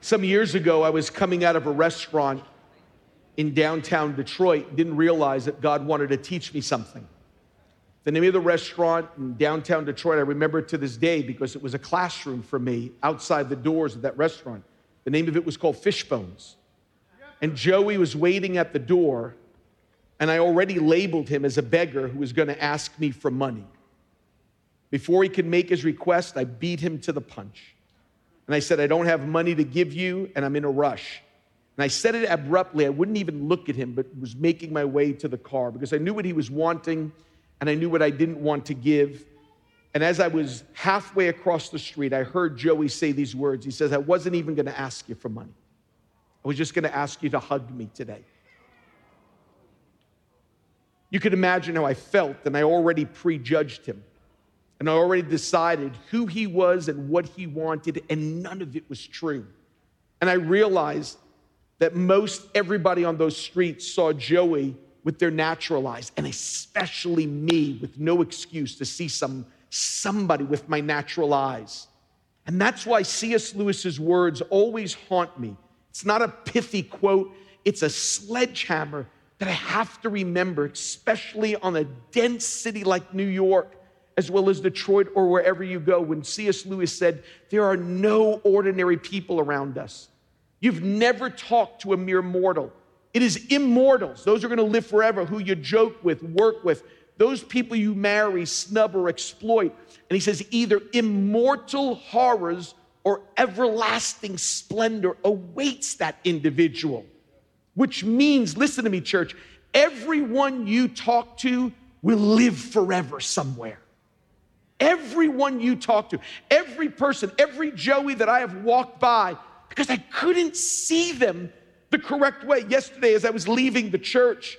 Some years ago, I was coming out of a restaurant in downtown Detroit, didn't realize that God wanted to teach me something. The name of the restaurant in downtown Detroit, I remember it to this day because it was a classroom for me outside the doors of that restaurant. The name of it was called Fishbones. And Joey was waiting at the door, and I already labeled him as a beggar who was going to ask me for money. Before he could make his request, I beat him to the punch. And I said, I don't have money to give you, and I'm in a rush. And I said it abruptly. I wouldn't even look at him, but was making my way to the car because I knew what he was wanting and I knew what I didn't want to give. And as I was halfway across the street, I heard Joey say these words. He says, I wasn't even going to ask you for money, I was just going to ask you to hug me today. You could imagine how I felt, and I already prejudged him. And I already decided who he was and what he wanted, and none of it was true. And I realized that most everybody on those streets saw Joey with their natural eyes, and especially me with no excuse to see some somebody with my natural eyes. And that's why C.S. Lewis's words always haunt me. It's not a pithy quote, it's a sledgehammer that I have to remember, especially on a dense city like New York as well as Detroit or wherever you go, when C.S. Lewis said, There are no ordinary people around us. You've never talked to a mere mortal. It is immortals, those are going to live forever, who you joke with, work with, those people you marry, snub, or exploit. And he says, either immortal horrors or everlasting splendor awaits that individual. Which means, listen to me, church, everyone you talk to will live forever somewhere. Everyone you talk to, every person, every Joey that I have walked by, because I couldn't see them the correct way. Yesterday, as I was leaving the church,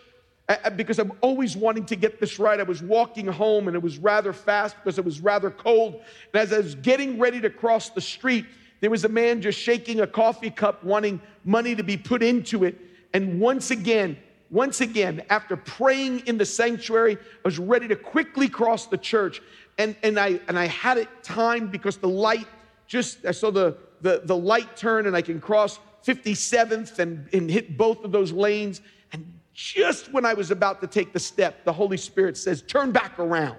because I'm always wanting to get this right, I was walking home and it was rather fast because it was rather cold. And as I was getting ready to cross the street, there was a man just shaking a coffee cup, wanting money to be put into it. And once again, once again, after praying in the sanctuary, I was ready to quickly cross the church and, and, I, and I had it timed because the light just, I saw the, the, the light turn and I can cross 57th and, and hit both of those lanes. And just when I was about to take the step, the Holy Spirit says, Turn back around.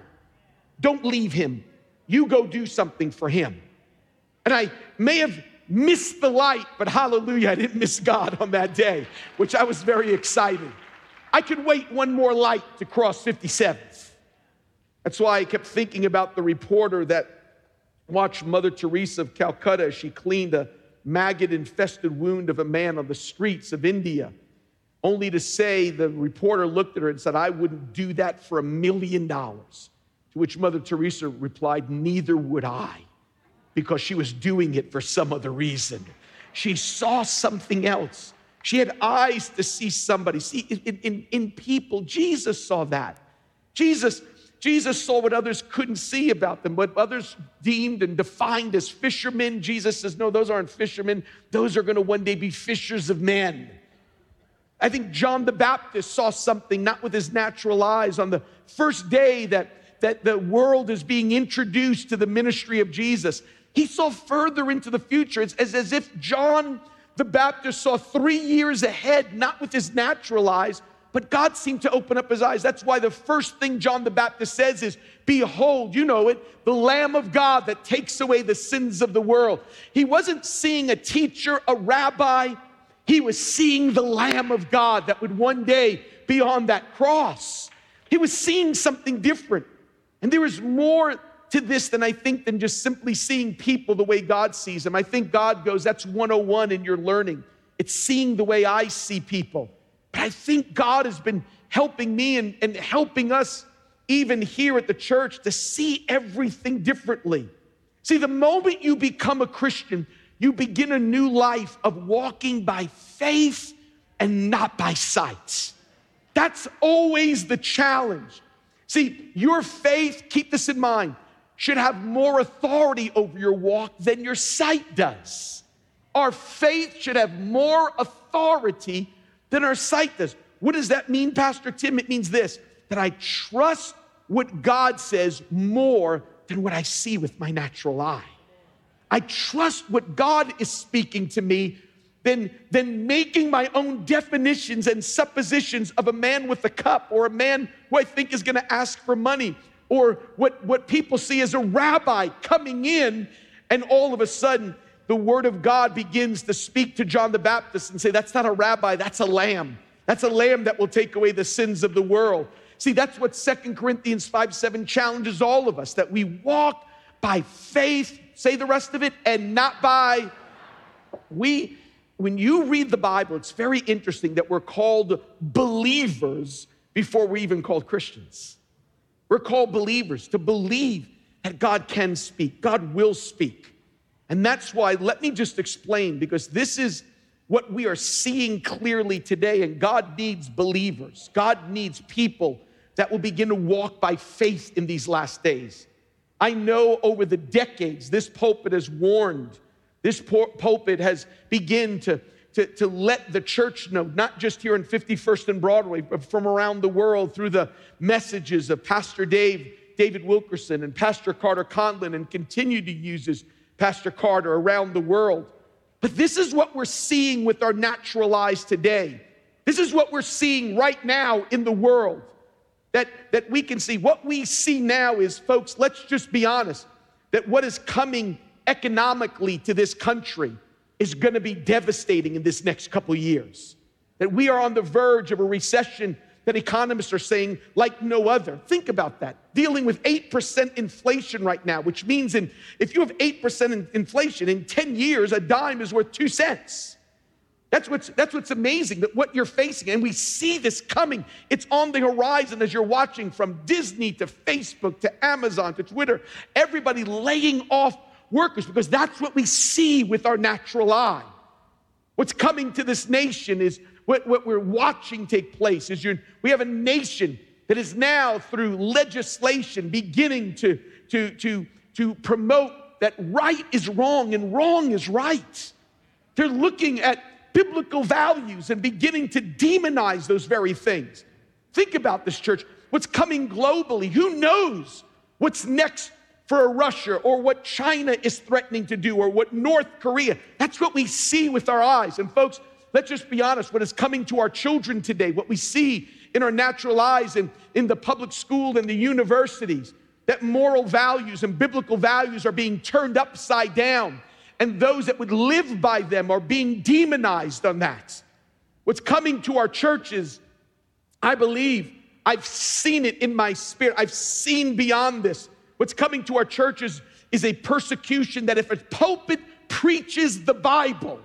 Don't leave him. You go do something for him. And I may have missed the light, but hallelujah, I didn't miss God on that day, which I was very excited. I could wait one more light to cross 57th. That's why I kept thinking about the reporter that watched Mother Teresa of Calcutta as she cleaned a maggot infested wound of a man on the streets of India, only to say the reporter looked at her and said, I wouldn't do that for a million dollars. To which Mother Teresa replied, Neither would I, because she was doing it for some other reason. She saw something else. She had eyes to see somebody. See, in, in, in people, Jesus saw that. Jesus Jesus saw what others couldn't see about them, what others deemed and defined as fishermen. Jesus says, No, those aren't fishermen. Those are going to one day be fishers of men. I think John the Baptist saw something, not with his natural eyes, on the first day that, that the world is being introduced to the ministry of Jesus. He saw further into the future. It's as, as if John the Baptist saw three years ahead, not with his natural eyes, but God seemed to open up his eyes. That's why the first thing John the Baptist says is, Behold, you know it, the Lamb of God that takes away the sins of the world. He wasn't seeing a teacher, a rabbi, he was seeing the Lamb of God that would one day be on that cross. He was seeing something different. And there is more to this than I think than just simply seeing people the way God sees them. I think God goes, That's 101 in your learning. It's seeing the way I see people. But I think God has been helping me and, and helping us even here at the church to see everything differently. See, the moment you become a Christian, you begin a new life of walking by faith and not by sight. That's always the challenge. See, your faith, keep this in mind, should have more authority over your walk than your sight does. Our faith should have more authority than our sight does. What does that mean, Pastor Tim? It means this that I trust what God says more than what I see with my natural eye. I trust what God is speaking to me than, than making my own definitions and suppositions of a man with a cup or a man who I think is gonna ask for money or what, what people see as a rabbi coming in, and all of a sudden, the word of God begins to speak to John the Baptist and say, That's not a rabbi, that's a lamb. That's a lamb that will take away the sins of the world. See, that's what Second Corinthians 5 7 challenges all of us that we walk by faith, say the rest of it, and not by. We, when you read the Bible, it's very interesting that we're called believers before we're even called Christians. We're called believers to believe that God can speak, God will speak. And that's why, let me just explain, because this is what we are seeing clearly today, and God needs believers. God needs people that will begin to walk by faith in these last days. I know over the decades, this pulpit has warned, this pulpit has begun to to, to let the church know, not just here in 51st and Broadway, but from around the world through the messages of Pastor Dave, David Wilkerson, and Pastor Carter Conlon, and continue to use his Pastor Carter around the world. But this is what we're seeing with our natural eyes today. This is what we're seeing right now in the world. That, that we can see. What we see now is, folks, let's just be honest, that what is coming economically to this country is going to be devastating in this next couple years. That we are on the verge of a recession that economists are saying like no other. Think about that. Dealing with 8% inflation right now, which means in, if you have 8% in inflation, in 10 years, a dime is worth two cents. That's what's, that's what's amazing, that what you're facing, and we see this coming. It's on the horizon as you're watching from Disney to Facebook to Amazon to Twitter, everybody laying off workers because that's what we see with our natural eye. What's coming to this nation is what, what we're watching take place is you we have a nation that is now through legislation beginning to, to, to, to promote that right is wrong and wrong is right. They're looking at biblical values and beginning to demonize those very things. Think about this, church. What's coming globally? Who knows what's next for Russia or what China is threatening to do or what North Korea. That's what we see with our eyes. And folks, let's just be honest, what is coming to our children today, what we see in our natural eyes and in the public school and the universities, that moral values and biblical values are being turned upside down. And those that would live by them are being demonized on that. What's coming to our churches, I believe, I've seen it in my spirit. I've seen beyond this. What's coming to our churches is a persecution that if a pulpit preaches the Bible,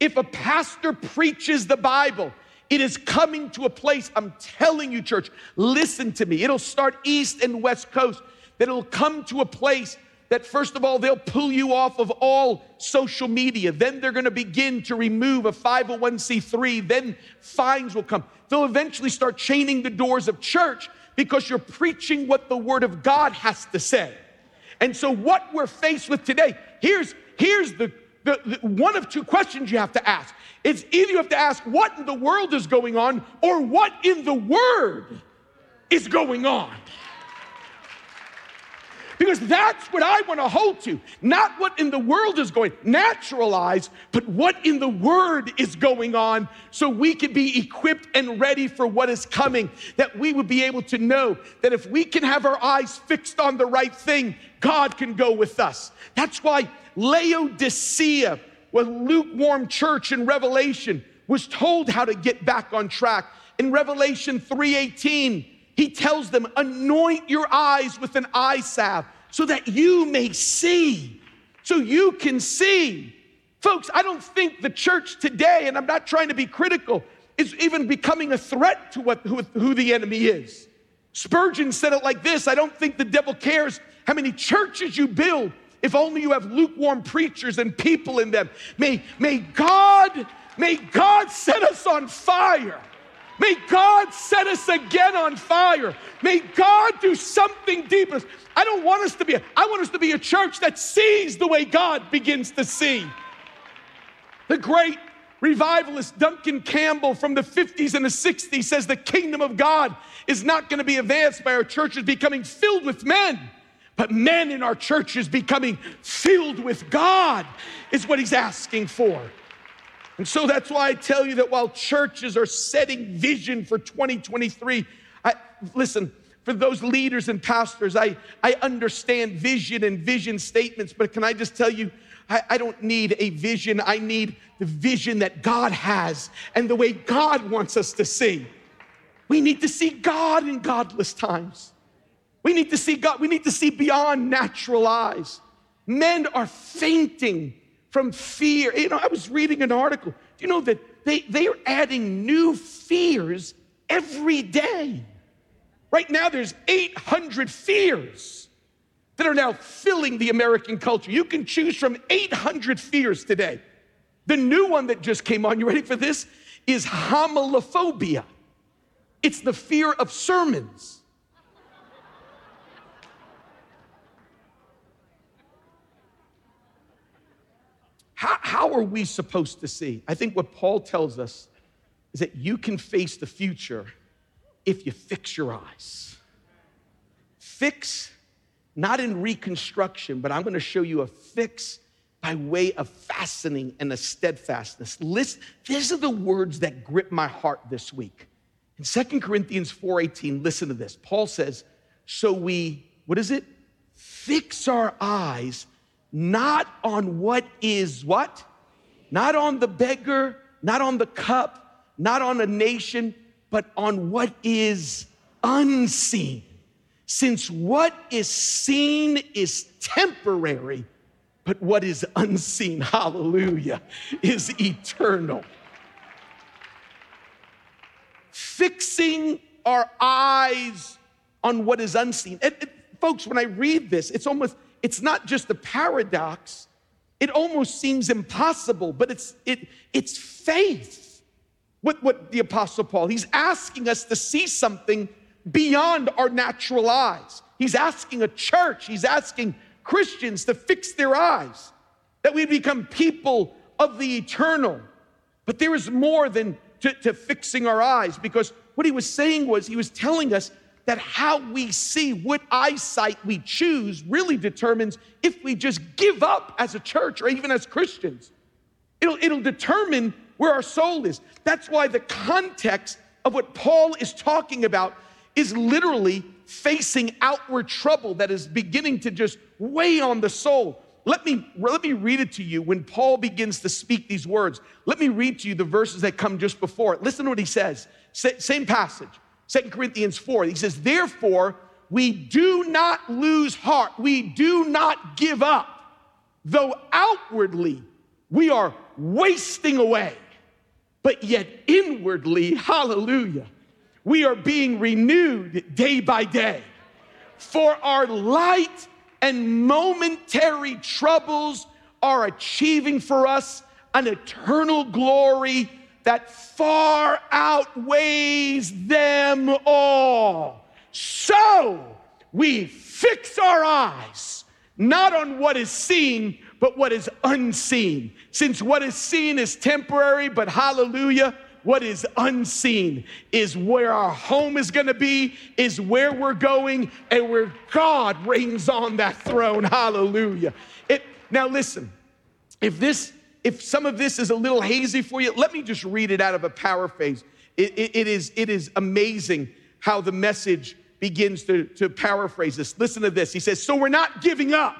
if a pastor preaches the Bible, it is coming to a place, I'm telling you, church, listen to me. It'll start east and west coast, that it'll come to a place that, first of all, they'll pull you off of all social media. Then they're gonna begin to remove a 501c3. Then fines will come. They'll eventually start chaining the doors of church because you're preaching what the Word of God has to say. And so, what we're faced with today, here's, here's the, the, the, one of two questions you have to ask. It's either you have to ask what in the world is going on or what in the Word is going on. Because that's what I want to hold to. Not what in the world is going, naturalized, but what in the word is going on so we can be equipped and ready for what is coming. That we would be able to know that if we can have our eyes fixed on the right thing, God can go with us. That's why Laodicea, a lukewarm church in Revelation, was told how to get back on track. In Revelation 3:18, he tells them, anoint your eyes with an eye salve so that you may see, so you can see. Folks, I don't think the church today, and I'm not trying to be critical, is even becoming a threat to what, who, who the enemy is. Spurgeon said it like this I don't think the devil cares how many churches you build if only you have lukewarm preachers and people in them. May, may God, may God set us on fire May God set us again on fire. May God do something deep in us. I don't want us to be, a, I want us to be a church that sees the way God begins to see. The great revivalist Duncan Campbell from the 50s and the 60s says the kingdom of God is not going to be advanced by our churches becoming filled with men, but men in our churches becoming filled with God is what he's asking for. And so that's why I tell you that while churches are setting vision for 2023, I, listen, for those leaders and pastors, I, I understand vision and vision statements, but can I just tell you, I, I don't need a vision. I need the vision that God has and the way God wants us to see. We need to see God in godless times. We need to see God, we need to see beyond natural eyes. Men are fainting from fear. You know, I was reading an article. Do you know that they, they are adding new fears every day? Right now, there's 800 fears that are now filling the American culture. You can choose from 800 fears today. The new one that just came on, you ready for this? Is homilophobia. It's the fear of sermons. How, how are we supposed to see? I think what Paul tells us is that you can face the future if you fix your eyes. Fix, not in reconstruction, but I'm gonna show you a fix by way of fastening and a steadfastness. Listen, these are the words that grip my heart this week. In Second Corinthians 4:18, listen to this. Paul says, "So we, what is it? Fix our eyes not on what is what? Not on the beggar, not on the cup, not on a nation, but on what is unseen. Since what is seen is temporary, but what is unseen, hallelujah, is eternal. Fixing our eyes on what is unseen. And, and, folks, when I read this, it's almost, it's not just a paradox, it almost seems impossible, but it's, it, it's faith. What, what the Apostle Paul, he's asking us to see something beyond our natural eyes. He's asking a church, he's asking Christians to fix their eyes, that we become people of the eternal. But there is more than to, to fixing our eyes because what he was saying was, he was telling us that how we see, what eyesight we choose, really determines if we just give up as a church or even as Christians. It'll, it'll determine where our soul is. That's why the context of what Paul is talking about is literally facing outward trouble that is beginning to just weigh on the soul. Let me, let me read it to you when Paul begins to speak these words. Let me read to you the verses that come just before it. Listen to what he says. Same passage. Second Corinthians 4. He says, Therefore, we do not lose heart, we do not give up, though outwardly we are wasting away, but yet inwardly, hallelujah, we are being renewed day by day. For our light and momentary troubles are achieving for us an eternal glory that far outweighs them all. So we fix our eyes not on what is seen, but what is unseen. Since what is seen is temporary, but hallelujah, what is unseen is where our home is gonna be, is where we're going, and where God reigns on that throne. Hallelujah. It, now, listen, if this if some of this is a little hazy for you, let me just read it out of a paraphrase. it, it, it is, it is amazing how the message begins to, to paraphrase this. Listen to this. He says, So we're not giving up.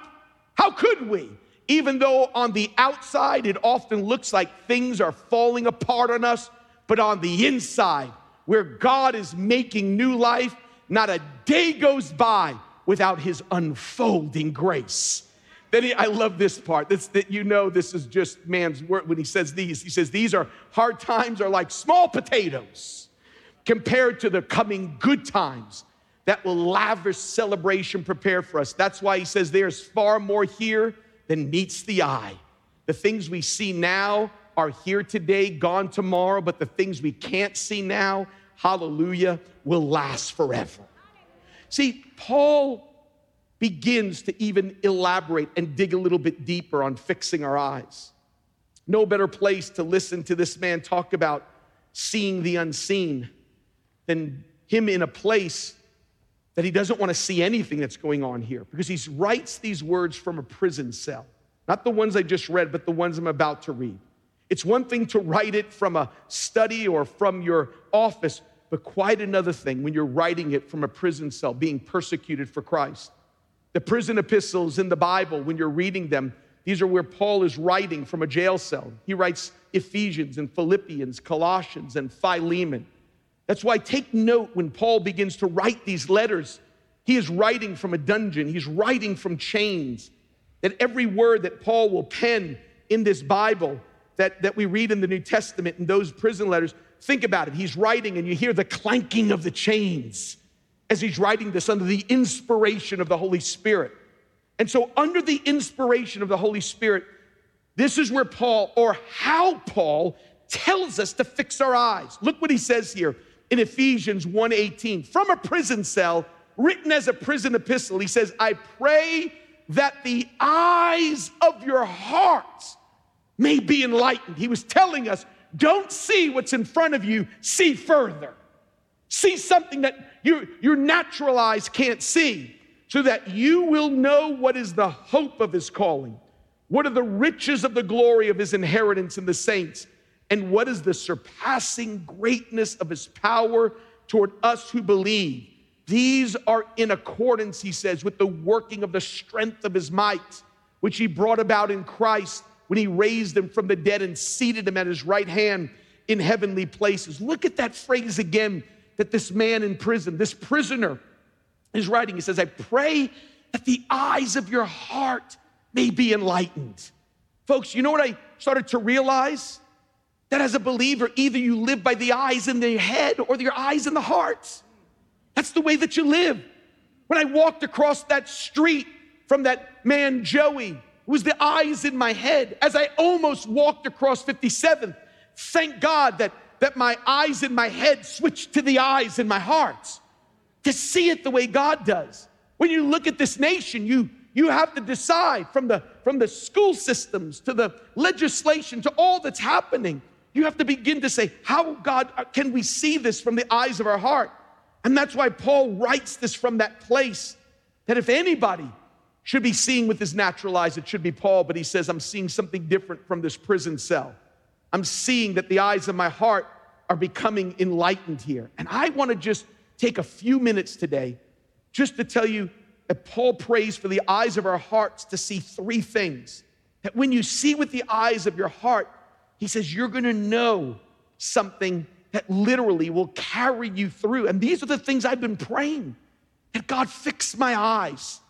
How could we? Even though on the outside it often looks like things are falling apart on us, but on the inside, where God is making new life, not a day goes by without his unfolding grace. Then he, I love this part. That you know this is just man's word when he says these. He says these are hard times are like small potatoes compared to the coming good times that will lavish celebration prepare for us. That's why he says there's far more here than meets the eye. The things we see now are here today, gone tomorrow, but the things we can't see now, hallelujah, will last forever. See, Paul begins to even elaborate and dig a little bit deeper on fixing our eyes. No better place to listen to this man talk about seeing the unseen than him in a place that he doesn't want to see anything that's going on here because he writes these words from a prison cell. Not the ones I just read, but the ones I'm about to read. It's one thing to write it from a study or from your office, but quite another thing when you're writing it from a prison cell, being persecuted for Christ. The prison epistles in the Bible, when you're reading them, these are where Paul is writing from a jail cell. He writes Ephesians and Philippians, Colossians, and Philemon. That's why take note when Paul begins to write these letters. He is writing from a dungeon, he's writing from chains. That every word that Paul will pen in this Bible that, that we read in the New Testament in those prison letters, think about it. He's writing and you hear the clanking of the chains as he's writing this under the inspiration of the Holy Spirit. And so, under the inspiration of the Holy Spirit, this is where Paul, or how Paul, tells us to fix our eyes. Look what he says here in Ephesians 1:18. From a prison cell, written as a prison epistle, he says, I pray that the eyes of your hearts may be enlightened. He was telling us, don't see what's in front of you, see further. See something that your, your natural eyes can't see so that you will know what is the hope of his calling, what are the riches of the glory of his inheritance in the saints, and what is the surpassing greatness of his power toward us who believe. These are in accordance, he says, with the working of the strength of his might, which he brought about in Christ when he raised him from the dead and seated him at his right hand in heavenly places. Look at that phrase again that this man in prison, this prisoner, is writing. He says, I pray that the eyes of your heart may be enlightened. Folks, you know what I started to realize? That as a believer, either you live by the eyes in the head or your eyes in the heart. That's the way that you live. When I walked across that street from that man, Joey, it was the eyes in my head. As I almost walked across 57th, thank God that, that my eyes in my head switch to the eyes in my heart to see it the way God does. When you look at this nation, you, you have to decide from the, from the school systems to the legislation to all that's happening. You have to begin to say, How, God, uh, can we see this from the eyes of our heart? And that's why Paul writes this from that place that if anybody should be seeing with his natural eyes, it should be Paul, but he says, I'm seeing something different from this prison cell. I'm seeing that the eyes of my heart are becoming enlightened here. And I want to just take a few minutes today just to tell you that Paul prays for the eyes of our hearts to see three things. That when you see with the eyes of your heart, he says, you're gonna know something that literally will carry you through. And these are the things I've been praying that God fix my eyes.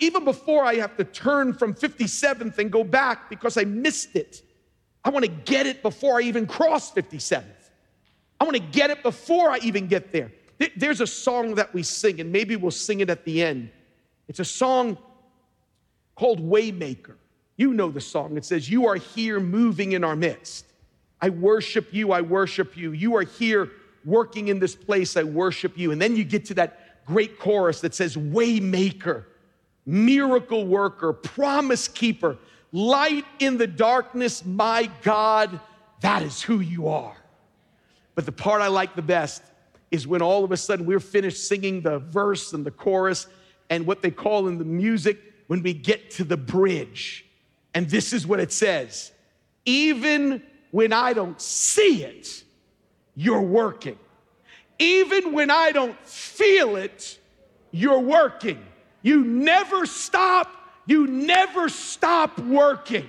Even before I have to turn from 57th and go back because I missed it, I wanna get it before I even cross 57th. I wanna get it before I even get there. There's a song that we sing, and maybe we'll sing it at the end. It's a song called Waymaker. You know the song. It says, You are here moving in our midst. I worship you, I worship you. You are here working in this place, I worship you. And then you get to that great chorus that says, Waymaker, miracle worker, promise keeper, light in the darkness, my God, that is who you are. But the part I like the best is when all of a sudden we're finished singing the verse and the chorus and what they call in the music when we get to the bridge. And this is what it says Even when I don't see it, you're working. Even when I don't feel it, you're working. You never stop, you never stop working,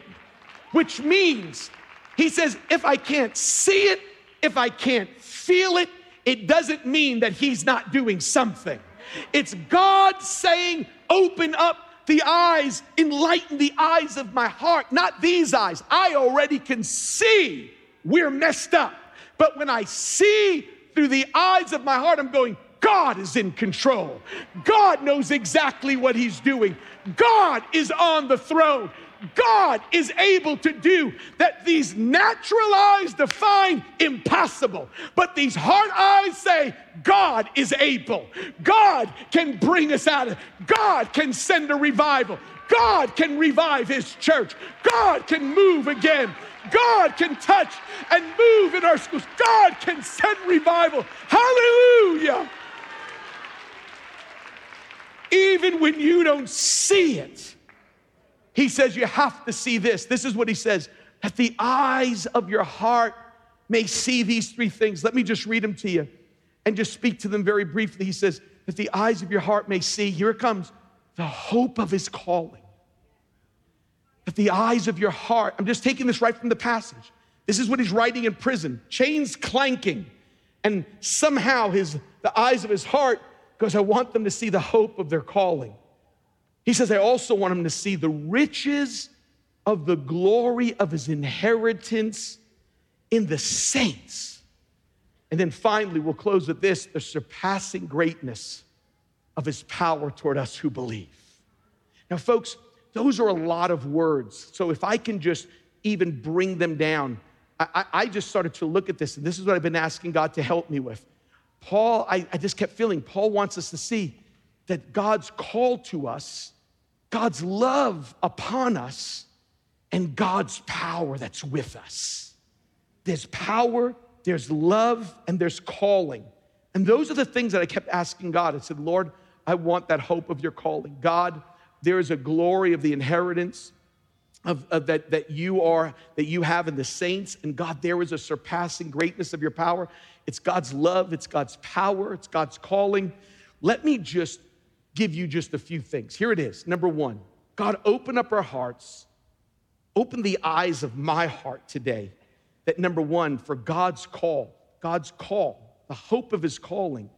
which means, he says, if I can't see it, if I can't feel it, it doesn't mean that He's not doing something. It's God saying, Open up the eyes, enlighten the eyes of my heart, not these eyes. I already can see we're messed up. But when I see through the eyes of my heart, I'm going, God is in control. God knows exactly what He's doing. God is on the throne. God is able to do that these natural eyes define impossible, but these heart eyes say, God is able. God can bring us out of God can send a revival. God can revive his church. God can move again. God can touch and move in our schools. God can send revival. Hallelujah. Even when you don't see it. He says, You have to see this. This is what he says that the eyes of your heart may see these three things. Let me just read them to you and just speak to them very briefly. He says, That the eyes of your heart may see, here it comes, the hope of his calling. That the eyes of your heart, I'm just taking this right from the passage. This is what he's writing in prison, chains clanking. And somehow his the eyes of his heart, because I want them to see the hope of their calling. He says, I also want them to see the riches of the glory of his inheritance in the saints. And then finally, we'll close with this the surpassing greatness of his power toward us who believe. Now, folks, those are a lot of words. So if I can just even bring them down, I, I, just started to look at this, and this is what I've been asking God to help me with. Paul, I, I just kept feeling, Paul wants us to see that God's call to us, God's love upon us, and God's power that's with us. There's power, there's love, and there's calling. And those are the things that I kept asking God. I said, Lord, I want that hope of your calling. God, there is a glory of the inheritance of, of, that, that you are that you have in the saints and god there is a surpassing greatness of your power it's god's love it's god's power it's god's calling. Let me just give you just a few things. Here it is. Number one god open up our hearts. Open the eyes of my heart today that number one for god's call god's call the hope of his calling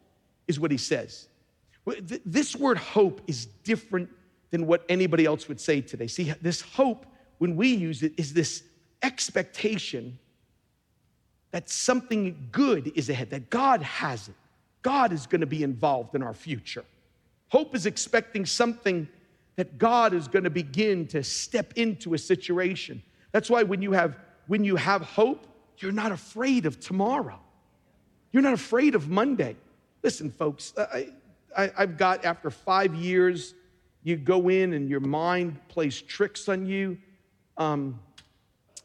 is what he says. This word hope is different than what anybody else would say today. See, this hope, when we use it, is this expectation that something good is ahead, that God has it. God is going to be involved in our future. Hope is expecting something that God is going to begin to step into a situation. That's why when you have when you have hope, you're not afraid of tomorrow. You're not afraid of Monday. Listen, folks, I, I, have got after five years you go in and your mind plays tricks on you. Um,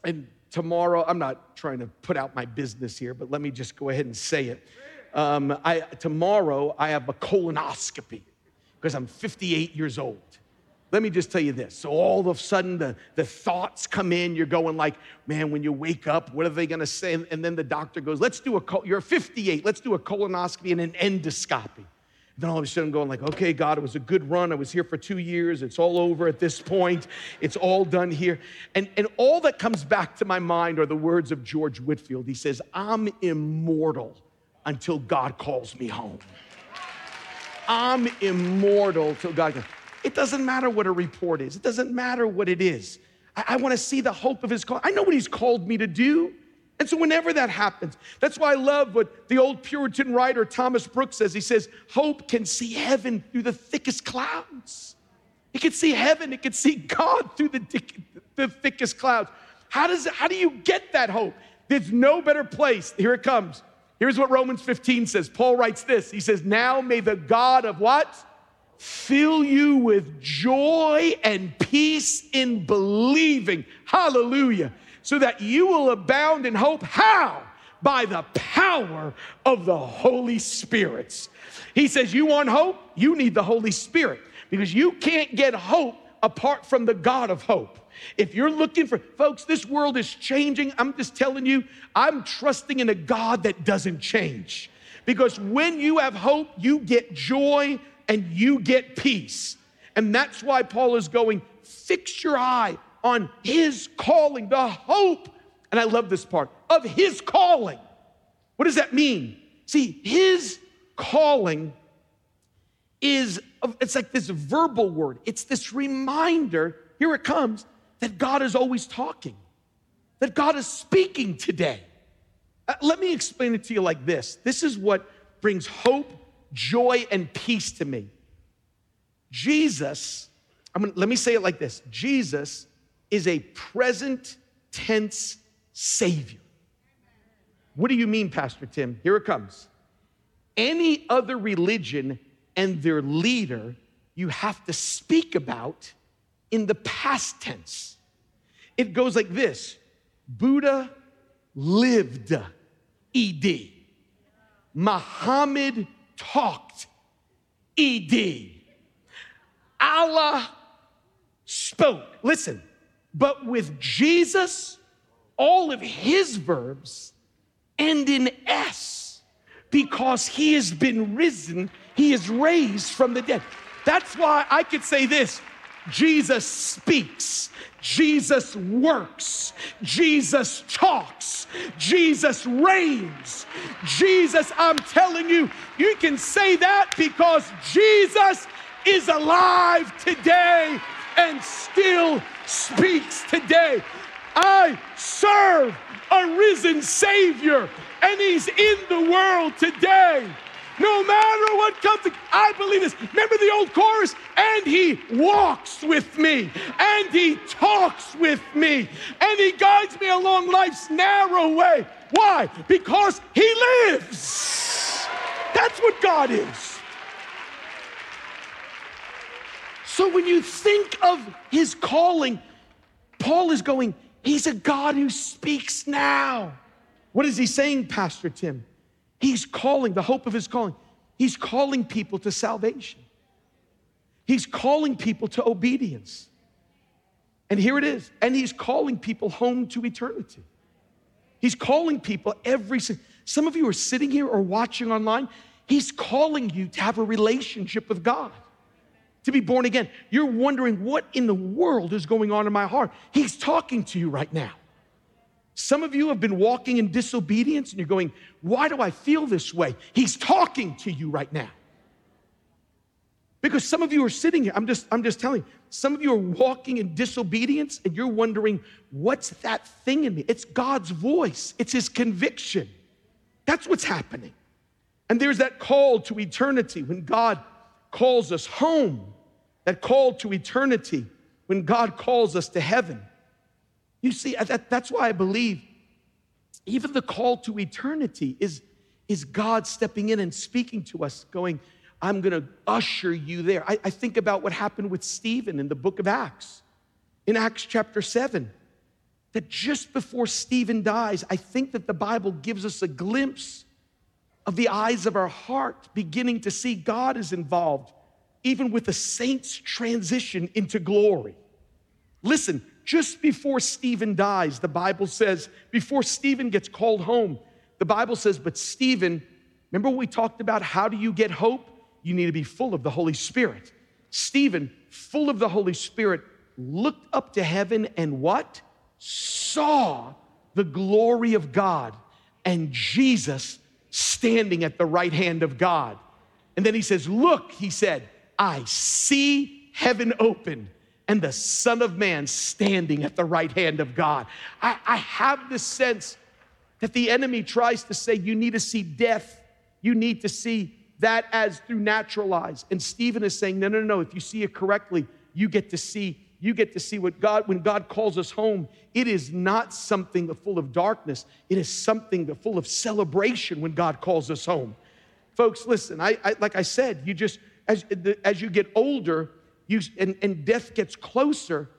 and tomorrow, I'm not trying to put out my business here, but let me just go ahead and say it. Um, I, tomorrow, I have a colonoscopy because I'm 58 years old. Let me just tell you this. So all of a sudden, the, the thoughts come in. You're going like, man, when you wake up, what are they going to say? And then the doctor goes, let's do a, col- you're 58, let's do a colonoscopy and an endoscopy. Then all of a sudden, going like, okay, God, it was a good run. I was here for two years. It's all over at this point. It's all done here. And, and all that comes back to my mind are the words of George Whitefield. He says, I'm immortal until God calls me home. I'm immortal till God. It doesn't matter what a report is. It doesn't matter what it is. I, I want to see the hope of His call. I know what He's called me to do. And so, whenever that happens, that's why I love what the old Puritan writer Thomas Brooks says. He says, Hope can see heaven through the thickest clouds. It can see heaven, it can see God through the, the thickest clouds. How, does, how do you get that hope? There's no better place. Here it comes. Here's what Romans 15 says. Paul writes this He says, Now may the God of what? Fill you with joy and peace in believing. Hallelujah so that you will abound in hope. How? By the power of the Holy Spirit. He says, You want hope? You need the Holy Spirit because you can't get hope apart from the God of hope. If you're looking for, folks, this world is changing. I'm just telling you, I'm trusting in a God that doesn't change. Because when you have hope, you get joy and you get peace. And that's why Paul is going, fix your eye on his calling, the hope, and I love this part, of his calling. What does that mean? See, his calling is, it's like this verbal word, it's this reminder, here it comes, that God is always talking, that God is speaking today. Uh, let me explain it to you like this this is what brings hope, joy, and peace to me. Jesus, I'm gonna, let me say it like this Jesus is a present tense Savior. What do you mean, Pastor Tim? Here it comes. Any other religion and their leader you have to speak about in the past tense. It goes like this Buddha lived, ED. Muhammad talked, ED. Allah spoke. Listen, but with Jesus, all of his verbs end in S because he has been risen, he is raised from the dead. That's why I could say this Jesus speaks, Jesus works, Jesus talks, Jesus reigns. Jesus, I'm telling you, you can say that because Jesus is alive today and still speaks today. I serve a risen Savior, and He's in the world today. No matter what comes, I believe this. Remember the old chorus? And he walks with me, and he talks with me, and he guides me along life's narrow way. Why? Because he lives. That's what God is. So when you think of his calling, Paul is going, He's a God who speaks now. What is he saying, Pastor Tim? He's calling, the hope of his calling, he's calling people to salvation. He's calling people to obedience. And here it is. And he's calling people home to eternity. He's calling people every some of you are sitting here or watching online. He's calling you to have a relationship with God, to be born again. You're wondering what in the world is going on in my heart. He's talking to you right now. Some of you have been walking in disobedience and you're going, Why do I feel this way? He's talking to you right now. Because some of you are sitting here, I'm just, I'm just telling you, some of you are walking in disobedience and you're wondering, What's that thing in me? It's God's voice, it's His conviction. That's what's happening. And there's that call to eternity when God calls us home, that call to eternity when God calls us to heaven. You see, uh, that, that's why I believe even the call to eternity is, is God stepping in and speaking to us, going, I'm gonna usher you there. I, I think about what happened with Stephen in the book of Acts, in Acts chapter 7 that just before Stephen dies, I think that the Bible gives us a glimpse of the eyes of our heart beginning to see God is involved, even with the saints' transition into glory. Listen, just before Stephen dies, the Bible says, before Stephen gets called home, the Bible says, but Stephen, remember we talked about how do you get hope? You need to be full of the Holy Spirit. Stephen, full of the Holy Spirit, looked up to heaven and what? Saw the glory of God and Jesus standing at the right hand of God. And then he says, Look, he said, I see heaven open and the Son of Man standing at the right hand of God. I, I have this sense that the enemy tries to say, you need to see death, you need to see that as through natural eyes. And Stephen is saying, no, no, no, if you see it correctly, you get to see you get to see what God, when God calls us home, it is not something full of darkness. It is something full of celebration when God calls us home. Folks, listen, I, I like I said, you just, as, as you get older, you, and, and death gets closer,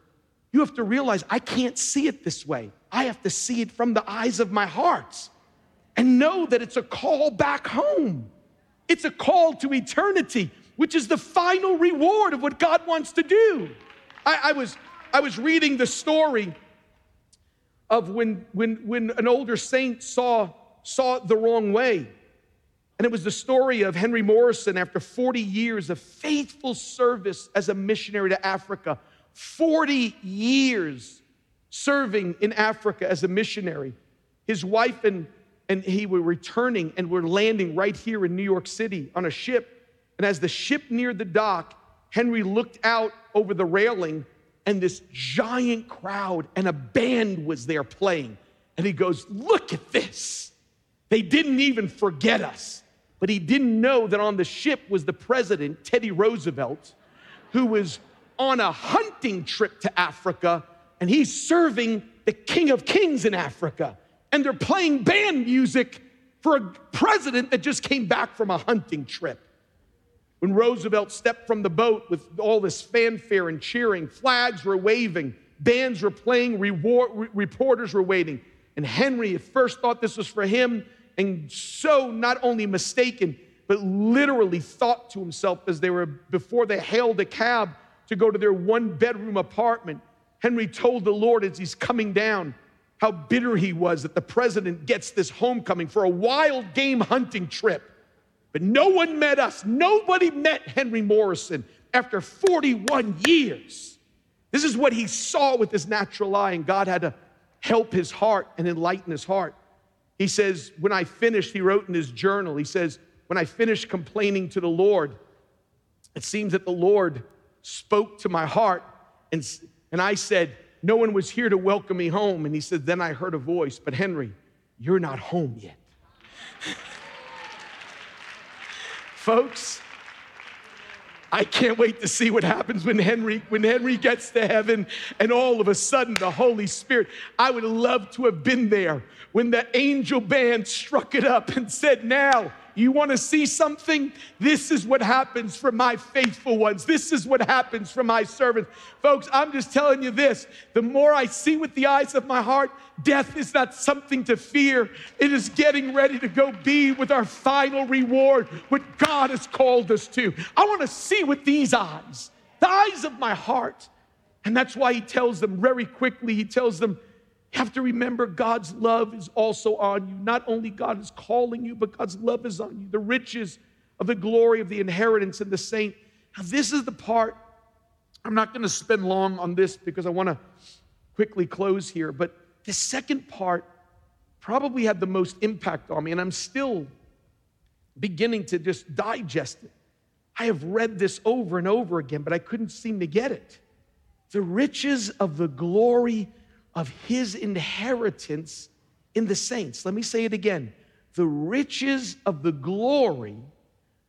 you have to realize I can't see it this way. I have to see it from the eyes of my heart and know that it's a call back home. It's a call to eternity, which is the final reward of what God wants to do. I, I was, I was reading the story of when, when, when an older saint saw, saw it the wrong way. And it was the story of Henry Morrison after 40 years of faithful service as a missionary to Africa. 40 years serving in Africa as a missionary. His wife and, and he were returning and were landing right here in New York City on a ship. And as the ship neared the dock, Henry looked out over the railing and this giant crowd and a band was there playing. And he goes, Look at this. They didn't even forget us. But he didn't know that on the ship was the president, Teddy Roosevelt, who was on a hunting trip to Africa and he's serving the King of Kings in Africa. And they're playing band music for a president that just came back from a hunting trip. When Roosevelt stepped from the boat with all this fanfare and cheering, flags were waving, bands were playing, reward, reporters were waiting. And Henry at first thought this was for him, and so not only mistaken, but literally thought to himself as they were before they hailed a cab, to go to their one bedroom apartment, Henry told the Lord as he's coming down how bitter he was that the president gets this homecoming for a wild game hunting trip. But no one met us. Nobody met Henry Morrison after 41 years. This is what he saw with his natural eye, and God had to help his heart and enlighten his heart. He says, When I finished, he wrote in his journal, he says, When I finished complaining to the Lord, it seems that the Lord spoke to my heart, and, and I said, No one was here to welcome me home. And he said, Then I heard a voice, But Henry, you're not home yet. Folks, I can't wait to see what happens when Henry when Henry gets to heaven and all of a sudden the Holy Spirit. I would love to have been there when the angel band struck it up and said, "Now, you want to see something? This is what happens for my faithful ones. This is what happens for my servants." Folks, I'm just telling you this. The more I see with the eyes of my heart, death is not something to fear. It is getting ready to go be with our final reward, what God has called us to. I want to see with these eyes, the eyes of my heart. And that's why he tells them very quickly, he tells them, have to remember God's love is also on you. Not only God is calling you, but God's love is on you. The riches of the glory of the inheritance in the saint. Now, this is the part, I'm not going to spend long on this because I want to quickly close here, but the second part probably had the most impact on me, and I'm still beginning to just digest it. I have read this over and over again, but I couldn't seem to get it. The riches of the glory of his inheritance in the saints. Let me say it again. The riches of the glory,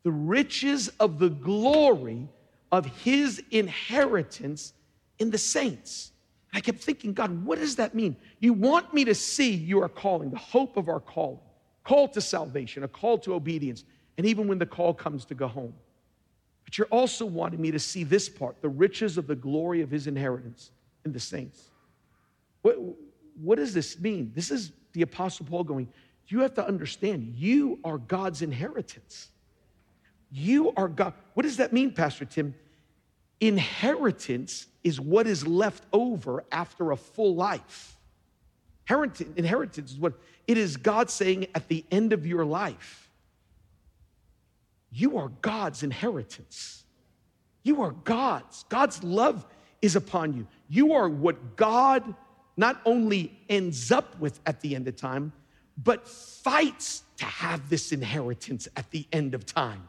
the riches of the glory of his inheritance in the saints. I kept thinking, God, what does that mean? You want me to see your calling, the hope of our calling, call to salvation, a call to obedience, and even when the call comes to go home. But you're also wanting me to see this part, the riches of the glory of his inheritance in the saints. What, what does this mean? This is the Apostle Paul going, you have to understand, you are God's inheritance. You are God. What does that mean, Pastor Tim? Inheritance is what is left over after a full life. Inheritance is what it is God saying at the end of your life. You are God's inheritance. You are God's. God's love is upon you. You are what God not only ends up with at the end of time, but fights to have this inheritance at the end of time.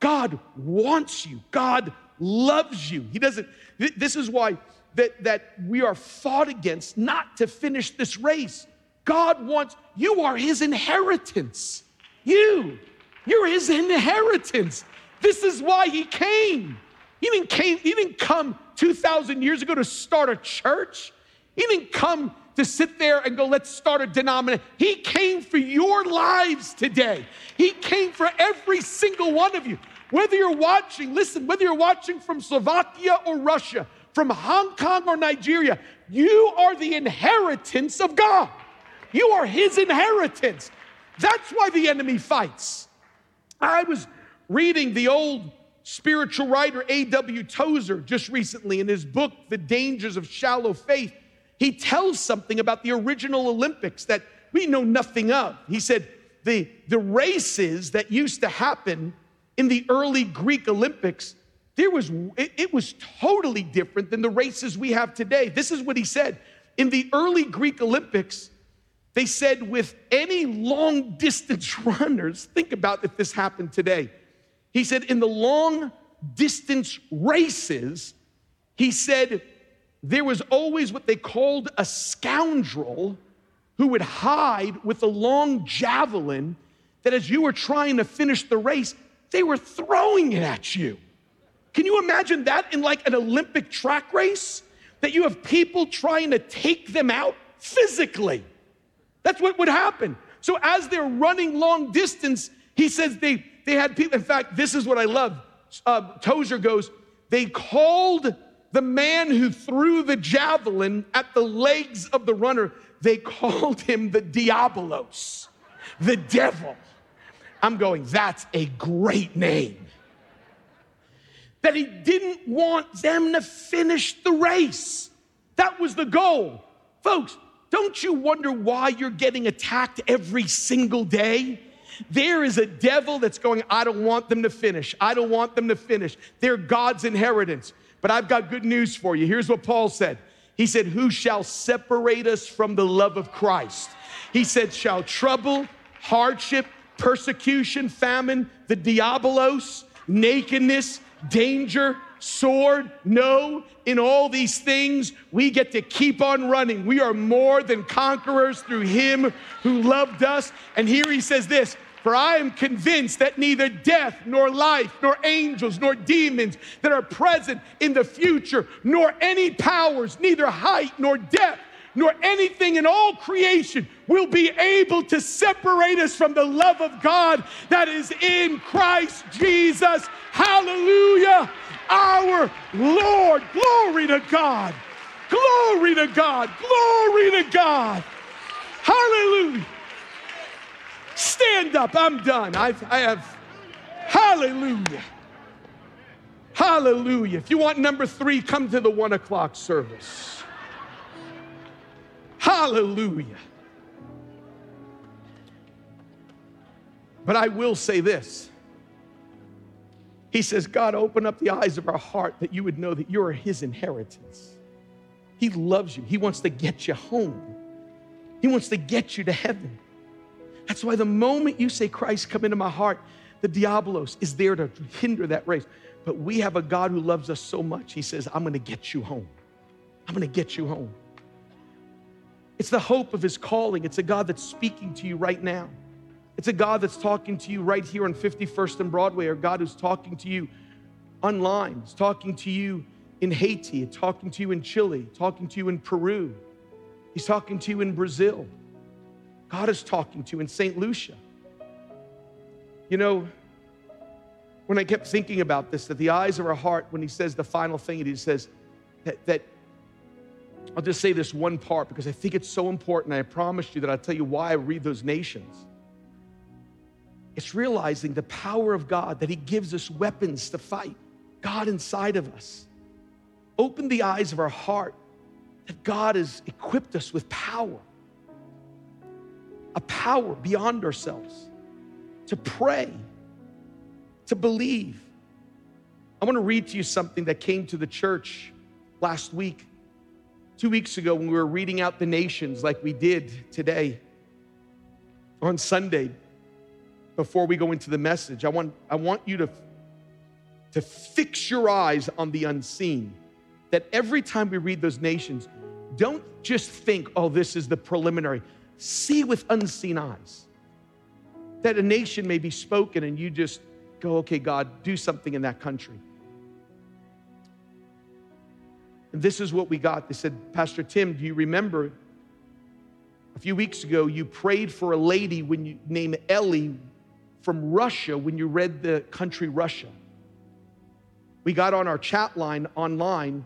God wants you. God loves you. He doesn't, this is why that, that we are fought against not to finish this race. God wants, you are his inheritance. You, you're his inheritance. This is why he came. He didn't came, he didn't come 2,000 years ago to start a church. He didn't come to sit there and go, let's start a denomination. He came for your lives today. He came for every single one of you. Whether you're watching, listen, whether you're watching from Slovakia or Russia, from Hong Kong or Nigeria, you are the inheritance of God. You are His inheritance. That's why the enemy fights. I was reading the old spiritual writer A.W. Tozer just recently in his book, The Dangers of Shallow Faith he tells something about the original Olympics that we know nothing of. He said, the, the races that used to happen in the early Greek Olympics, there was, it, it was totally different than the races we have today. This is what he said. In the early Greek Olympics, they said with any long distance runners, think about if this happened today. He said, in the long distance races, he said there was always what they called a scoundrel who would hide with a long javelin that as you were trying to finish the race, they were throwing it at you. Can you imagine that in like an Olympic track race? That you have people trying to take them out physically. That's what would happen. So as they're running long distance, he says they, they had people, in fact, this is what I love. Uh, Tozer goes, they called the man who threw the javelin at the legs of the runner, they called him the Diabolos, the devil. I'm going, that's a great name. that he didn't want them to finish the race. That was the goal. Folks, don't you wonder why you're getting attacked every single day? There is a devil that's going, I don't want them to finish. I don't want them to finish. They're God's inheritance. But I've got good news for you. Here's what Paul said He said, Who shall separate us from the love of Christ? He said, Shall trouble, hardship, persecution, famine, the diabolos, nakedness, danger, sword. No, in all these things, we get to keep on running. We are more than conquerors through him who loved us. And here he says this for I am convinced that neither death, nor life, nor angels, nor demons that are present in the future, nor any powers, neither height, nor depth, nor anything in all creation will be able to separate us from the love of God that is in Christ Jesus. Hallelujah. Our Lord. Glory to God. Glory to God. Glory to God. Hallelujah. Stand up. I'm done. I've, I have. Hallelujah. Hallelujah. If you want number three, come to the one o'clock service. Hallelujah. But I will say this. He says, God, open up the eyes of our heart that you would know that you're his inheritance. He loves you. He wants to get you home. He wants to get you to heaven. That's why the moment you say, Christ, come into my heart, the diabolos is there to hinder that race. But we have a God who loves us so much, he says, I'm gonna get you home. I'm gonna get you home. It's the hope of his calling. It's a God that's speaking to you right now. It's a God that's talking to you right here on 51st and Broadway, or God who's talking to you online. He's talking to you in Haiti, talking to you in Chile, talking to you in Peru. He's talking to you in Brazil. God is talking to in St. Lucia. You know, when I kept thinking about this, that the eyes of our heart, when he says the final thing, he says that, that I'll just say this one part because I think it's so important. I promised you that I'll tell you why I read those nations. It's realizing the power of God, that He gives us weapons to fight, God inside of us. Open the eyes of our heart that God has equipped us with power a power beyond ourselves to pray, to believe. I want to read to you something that came to the church last week, two weeks ago, when we were reading out the nations like we did today on Sunday before we go into the message. I want, I want you to, to fix your eyes on the unseen. That every time we read those nations, don't just think, oh, this is the preliminary see with unseen eyes. That a nation may be spoken and you just go, okay, God, do something in that country. And this is what we got. They said, Pastor Tim, do you remember a few weeks ago you prayed for a lady when you named Ellie from Russia when you read the country Russia? We got on our chat line online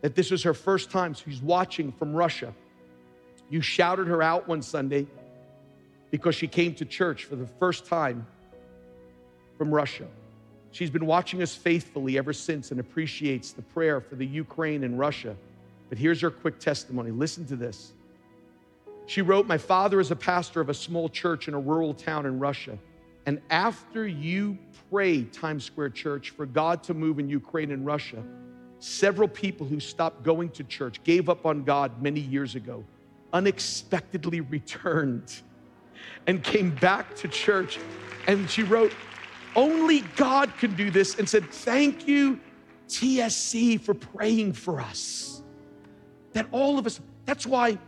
that this was her first time. So she's watching from Russia. You shouted her out one Sunday because she came to church for the first time from Russia. She's been watching us faithfully ever since and appreciates the prayer for the Ukraine and Russia. But here's her quick testimony. Listen to this. She wrote, My father is a pastor of a small church in a rural town in Russia. And after you prayed, Times Square Church, for God to move in Ukraine and Russia, several people who stopped going to church gave up on God many years ago unexpectedly returned and came back to church. And she wrote, Only God can do this, and said, Thank you, TSC, for praying for us. That all of us, that's why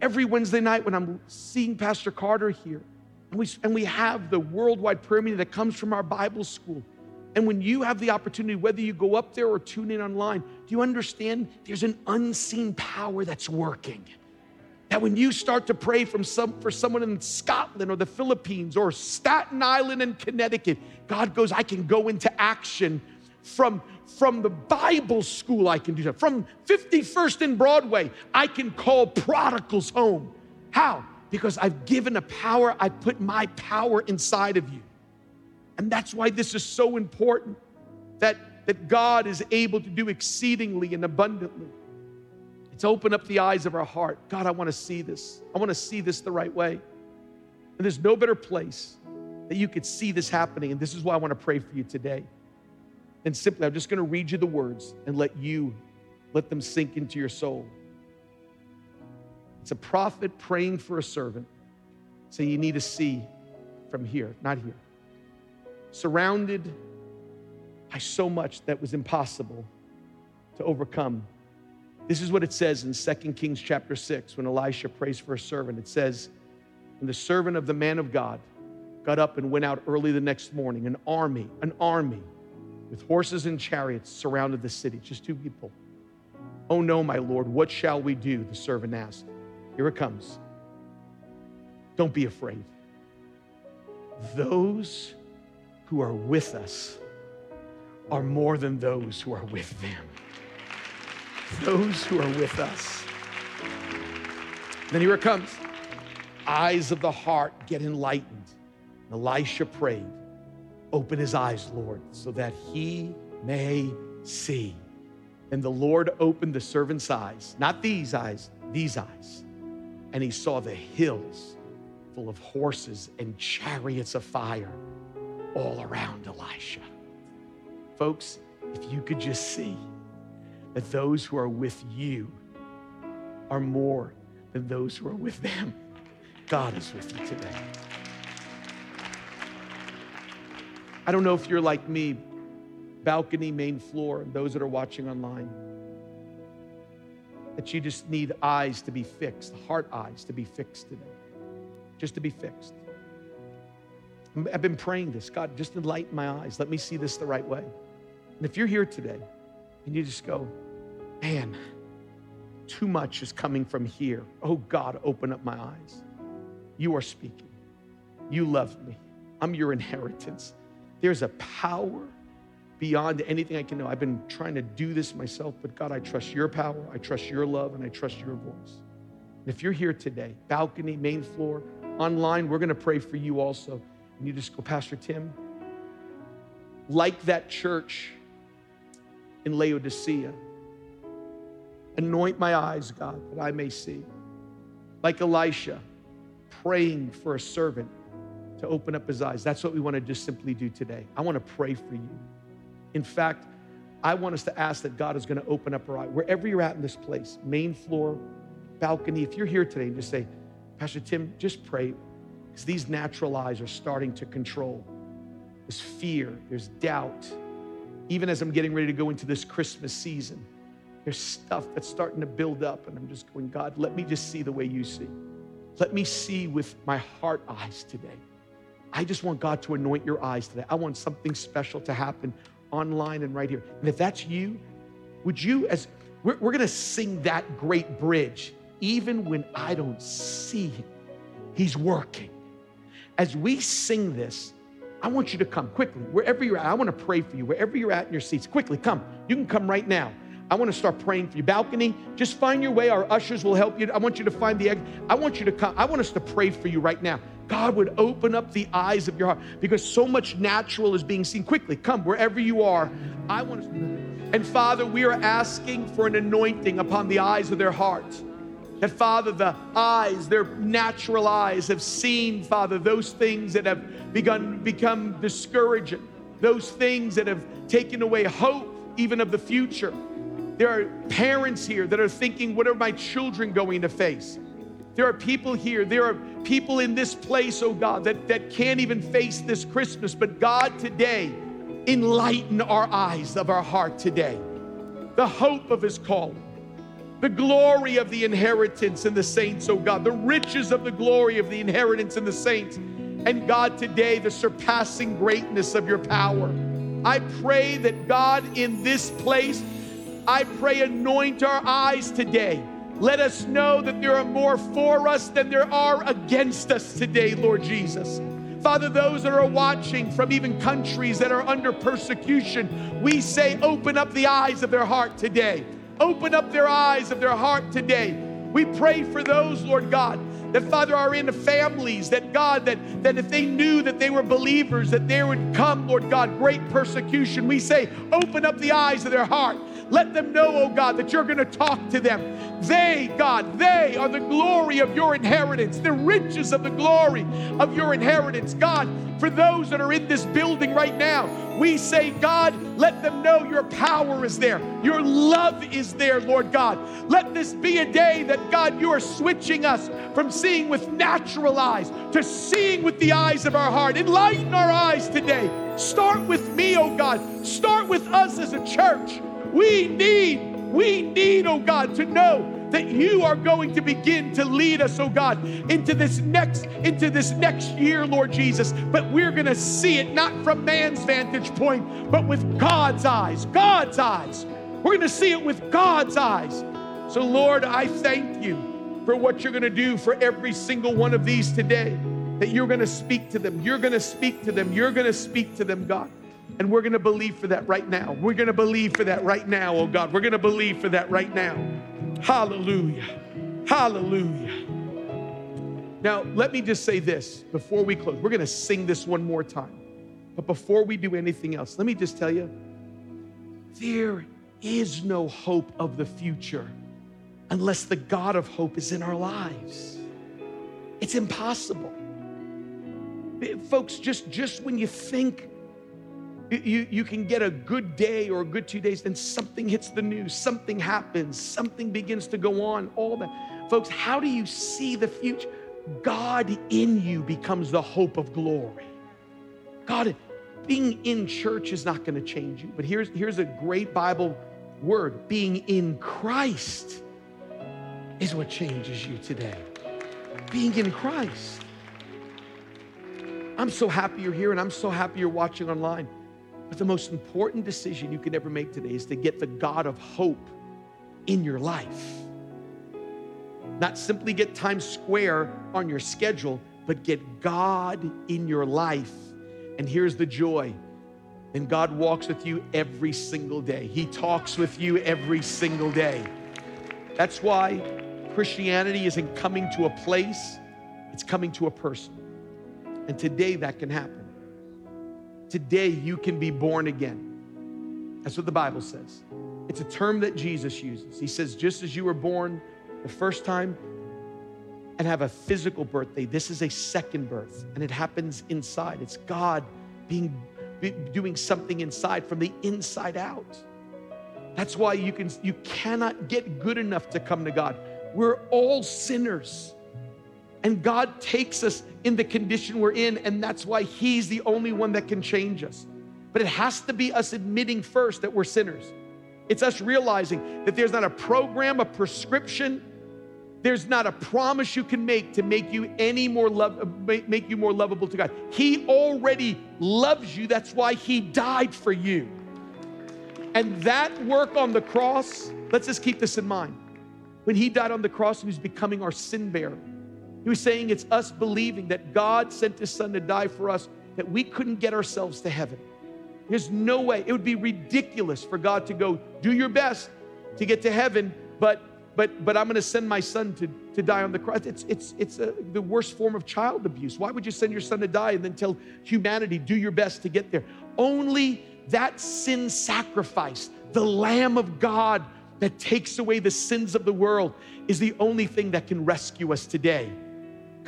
every Wednesday night when I'm seeing Pastor Carter here, and we, and we have the worldwide prayer meeting that comes from our Bible school. And when you have the opportunity, whether you go up there or tune in online, do you understand there's an unseen power that's working? That when you start to pray from some, for someone in Scotland or the Philippines or Staten Island and Connecticut, God goes, I can go into action from, from the Bible school. I can do that. From 51st and Broadway, I can call prodigals home. How? Because I've given a power, I put my power inside of you. And that's why this is so important that that God is able to do exceedingly and abundantly. It's open up the eyes of our heart. God, I want to see this. I want to see this the right way. And there's no better place that you could see this happening. And this is why I want to pray for you today. And simply, I'm just going to read you the words and let you let them sink into your soul. It's a prophet praying for a servant, saying, You need to see from here, not here. Surrounded by so much that was impossible to overcome. This is what it says in 2 Kings chapter 6 when Elisha prays for a servant. It says, And the servant of the man of God got up and went out early the next morning. An army, an army with horses and chariots surrounded the city, just two people. Oh no, my Lord, what shall we do? The servant asked. Here it comes. Don't be afraid. Those who are with us are more than those who are with them. Those who are with us. Then here it comes. Eyes of the heart get enlightened. Elisha prayed, Open his eyes, Lord, so that he may see. And the Lord opened the servant's eyes, not these eyes, these eyes. And he saw the hills full of horses and chariots of fire all around Elisha. Folks, if you could just see that those who are with you are more than those who are with them, God is with you today. I don't know if you're like me, balcony, main floor, and those that are watching online, that you just need eyes to be fixed, heart eyes to be fixed today, just to be fixed. I've been praying this God, just enlighten my eyes. Let me see this the right way. And if you're here today and you just go, man, too much is coming from here. Oh God, open up my eyes. You are speaking. You love me. I'm your inheritance. There's a power beyond anything I can know. I've been trying to do this myself, but God, I trust your power, I trust your love, and I trust your voice. And if you're here today, balcony, main floor, online, we're going to pray for you also. And you just go, Pastor Tim, like that church in Laodicea, anoint my eyes, God, that I may see. Like Elisha, praying for a servant to open up his eyes. That's what we want to just simply do today. I want to pray for you. In fact, I want us to ask that God is going to open up our eye. Wherever you're at in this place, main floor, balcony, if you're here today and just say, Pastor Tim, just pray, because these natural eyes are starting to control. There's fear, there's doubt. Even as I'm getting ready to go into this Christmas season, there's stuff that's starting to build up, and I'm just going, God, let me just see the way you see. Let me see with my heart eyes today. I just want God to anoint your eyes today. I want something special to happen online and right here. And if that's you, would you, as we're, we're going to sing that great bridge, even when I don't see him, he's working. As we sing this, I want you to come quickly, wherever you're at. I want to pray for you, wherever you're at in your seats. Quickly, come. You can come right now. I want to start praying for you. Balcony, just find your way. Our ushers will help you. I want you to find the egg. I want you to come. I want us to pray for you right now. God would open up the eyes of your heart because so much natural is being seen. Quickly, come wherever you are. I want to. And Father, we are asking for an anointing upon the eyes of their hearts. That, Father, the eyes, their natural eyes, have seen, Father, those things that have begun become discouraging, those things that have taken away hope, even of the future. There are parents here that are thinking, what are my children going to face? There are people here, there are people in this place, oh God, that, that can't even face this Christmas. But God, today, enlighten our eyes of our heart today. The hope of His calling, the glory of the inheritance in the saints, oh God, the riches of the glory of the inheritance in the saints. And God, today, the surpassing greatness of your power. I pray that God, in this place, I pray, anoint our eyes today. Let us know that there are more for us than there are against us today, Lord Jesus. Father, those that are watching from even countries that are under persecution, we say, open up the eyes of their heart today. Open up their eyes of their heart today. We pray for those, Lord God, that Father are in families, that God, that, that if they knew that they were believers, that there would come, Lord God, great persecution. We say, open up the eyes of their heart. Let them know, oh God, that you're going to talk to them. They, God, they are the glory of your inheritance, the riches of the glory of your inheritance. God, for those that are in this building right now, we say, God, let them know your power is there, your love is there, Lord God. Let this be a day that, God, you are switching us from seeing with natural eyes to seeing with the eyes of our heart. Enlighten our eyes today. Start with me, oh God. Start with us as a church. We need, we need, oh God, to know that you are going to begin to lead us, oh God, into this next, into this next year, Lord Jesus. But we're gonna see it not from man's vantage point, but with God's eyes. God's eyes. We're gonna see it with God's eyes. So, Lord, I thank you for what you're gonna do for every single one of these today. That you're gonna speak to them. You're gonna speak to them. You're gonna speak to them, God. And we're going to believe for that right now. We're going to believe for that right now, oh God. We're going to believe for that right now. Hallelujah. Hallelujah. Now, let me just say this before we close. We're going to sing this one more time. But before we do anything else, let me just tell you there is no hope of the future unless the God of hope is in our lives. It's impossible. Folks, just, just when you think you, you can get a good day or a good two days, then something hits the news, something happens, something begins to go on, all that. Folks, how do you see the future? God in you becomes the hope of glory. God, being in church is not going to change you, but here's, here's a great Bible word being in Christ is what changes you today. Being in Christ. I'm so happy you're here and I'm so happy you're watching online. But the most important decision you can ever make today is to get the God of hope in your life. Not simply get Times Square on your schedule, but get God in your life. And here's the joy. And God walks with you every single day. He talks with you every single day. That's why Christianity isn't coming to a place, it's coming to a person. And today that can happen. Today, you can be born again. That's what the Bible says. It's a term that Jesus uses. He says, just as you were born the first time and have a physical birthday, this is a second birth, and it happens inside. It's God being doing something inside from the inside out. That's why you can you cannot get good enough to come to God. We're all sinners. And God takes us in the condition we're in, and that's why He's the only one that can change us. But it has to be us admitting first that we're sinners. It's us realizing that there's not a program, a prescription, there's not a promise you can make to make you any more love, make you more lovable to God. He already loves you. That's why He died for you. And that work on the cross, let's just keep this in mind. When He died on the cross, He was becoming our sin bearer. He was saying it's us believing that God sent his son to die for us, that we couldn't get ourselves to heaven. There's no way. It would be ridiculous for God to go, do your best to get to heaven, but but but I'm to send my son to, to die on the cross. It's it's it's a, the worst form of child abuse. Why would you send your son to die and then tell humanity do your best to get there? Only that sin sacrifice, the Lamb of God that takes away the sins of the world, is the only thing that can rescue us today.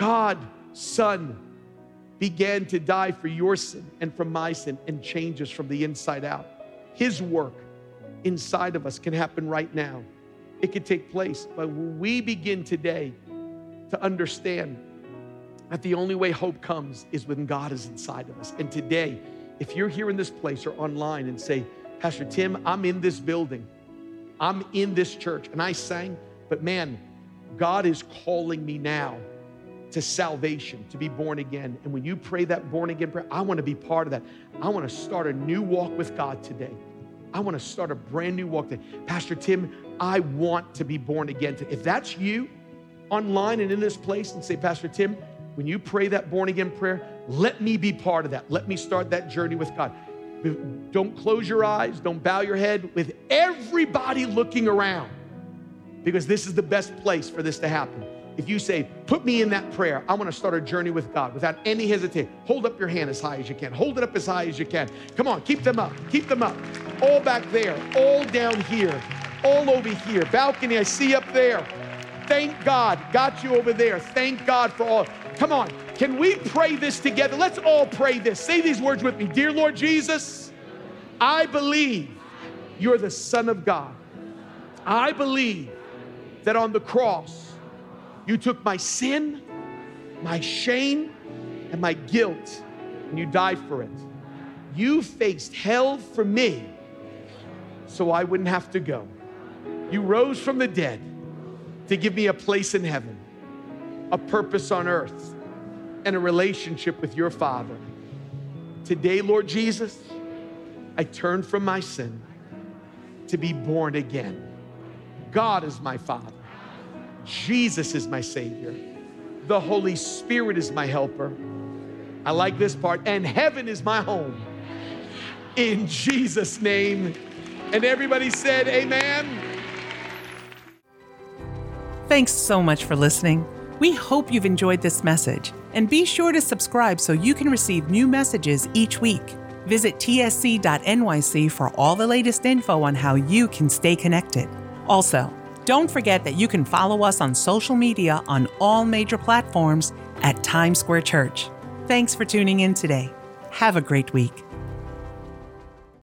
God, Son, began to die for your sin and for my sin and change us from the inside out. His work inside of us can happen right now. It can take place. But when we begin today to understand that the only way hope comes is when God is inside of us. And today, if you're here in this place or online and say, Pastor Tim, I'm in this building, I'm in this church, and I sang, but man, God is calling me now to salvation, to be born again. And when you pray that born again prayer, I want to be part of that. I want to start a new walk with God today. I want to start a brand new walk today. Pastor Tim, I want to be born again. If that's you online and in this place and say, Pastor Tim, when you pray that born again prayer, let me be part of that. Let me start that journey with God. Don't close your eyes, don't bow your head with everybody looking around because this is the best place for this to happen if you say, Put me in that prayer, I want to start a journey with God without any hesitation, hold up your hand as high as you can. Hold it up as high as you can. Come on, keep them up. Keep them up. All back there, all down here, all over here. Balcony, I see up there. Thank God. Got you over there. Thank God for all. Come on. Can we pray this together? Let's all pray this. Say these words with me. Dear Lord Jesus, I believe you're the Son of God. I believe that on the cross, you took my sin, my shame, and my guilt, and you died for it. You faced hell for me so I wouldn't have to go. You rose from the dead to give me a place in heaven, a purpose on earth, and a relationship with your Father. Today, Lord Jesus, I turn from my sin to be born again. God is my Father, Jesus is my Savior, the Holy Spirit is my helper. I like this part, and heaven is my home. In Jesus' name. And everybody said, Amen. Thanks so much for listening. We hope you've enjoyed this message, and be sure to subscribe so you can receive new messages each week. Visit tsc.nyc for all the latest info on how you can stay connected. Also, don't forget that you can follow us on social media on all major platforms at Times Square Church. Thanks for tuning in today. Have a great week.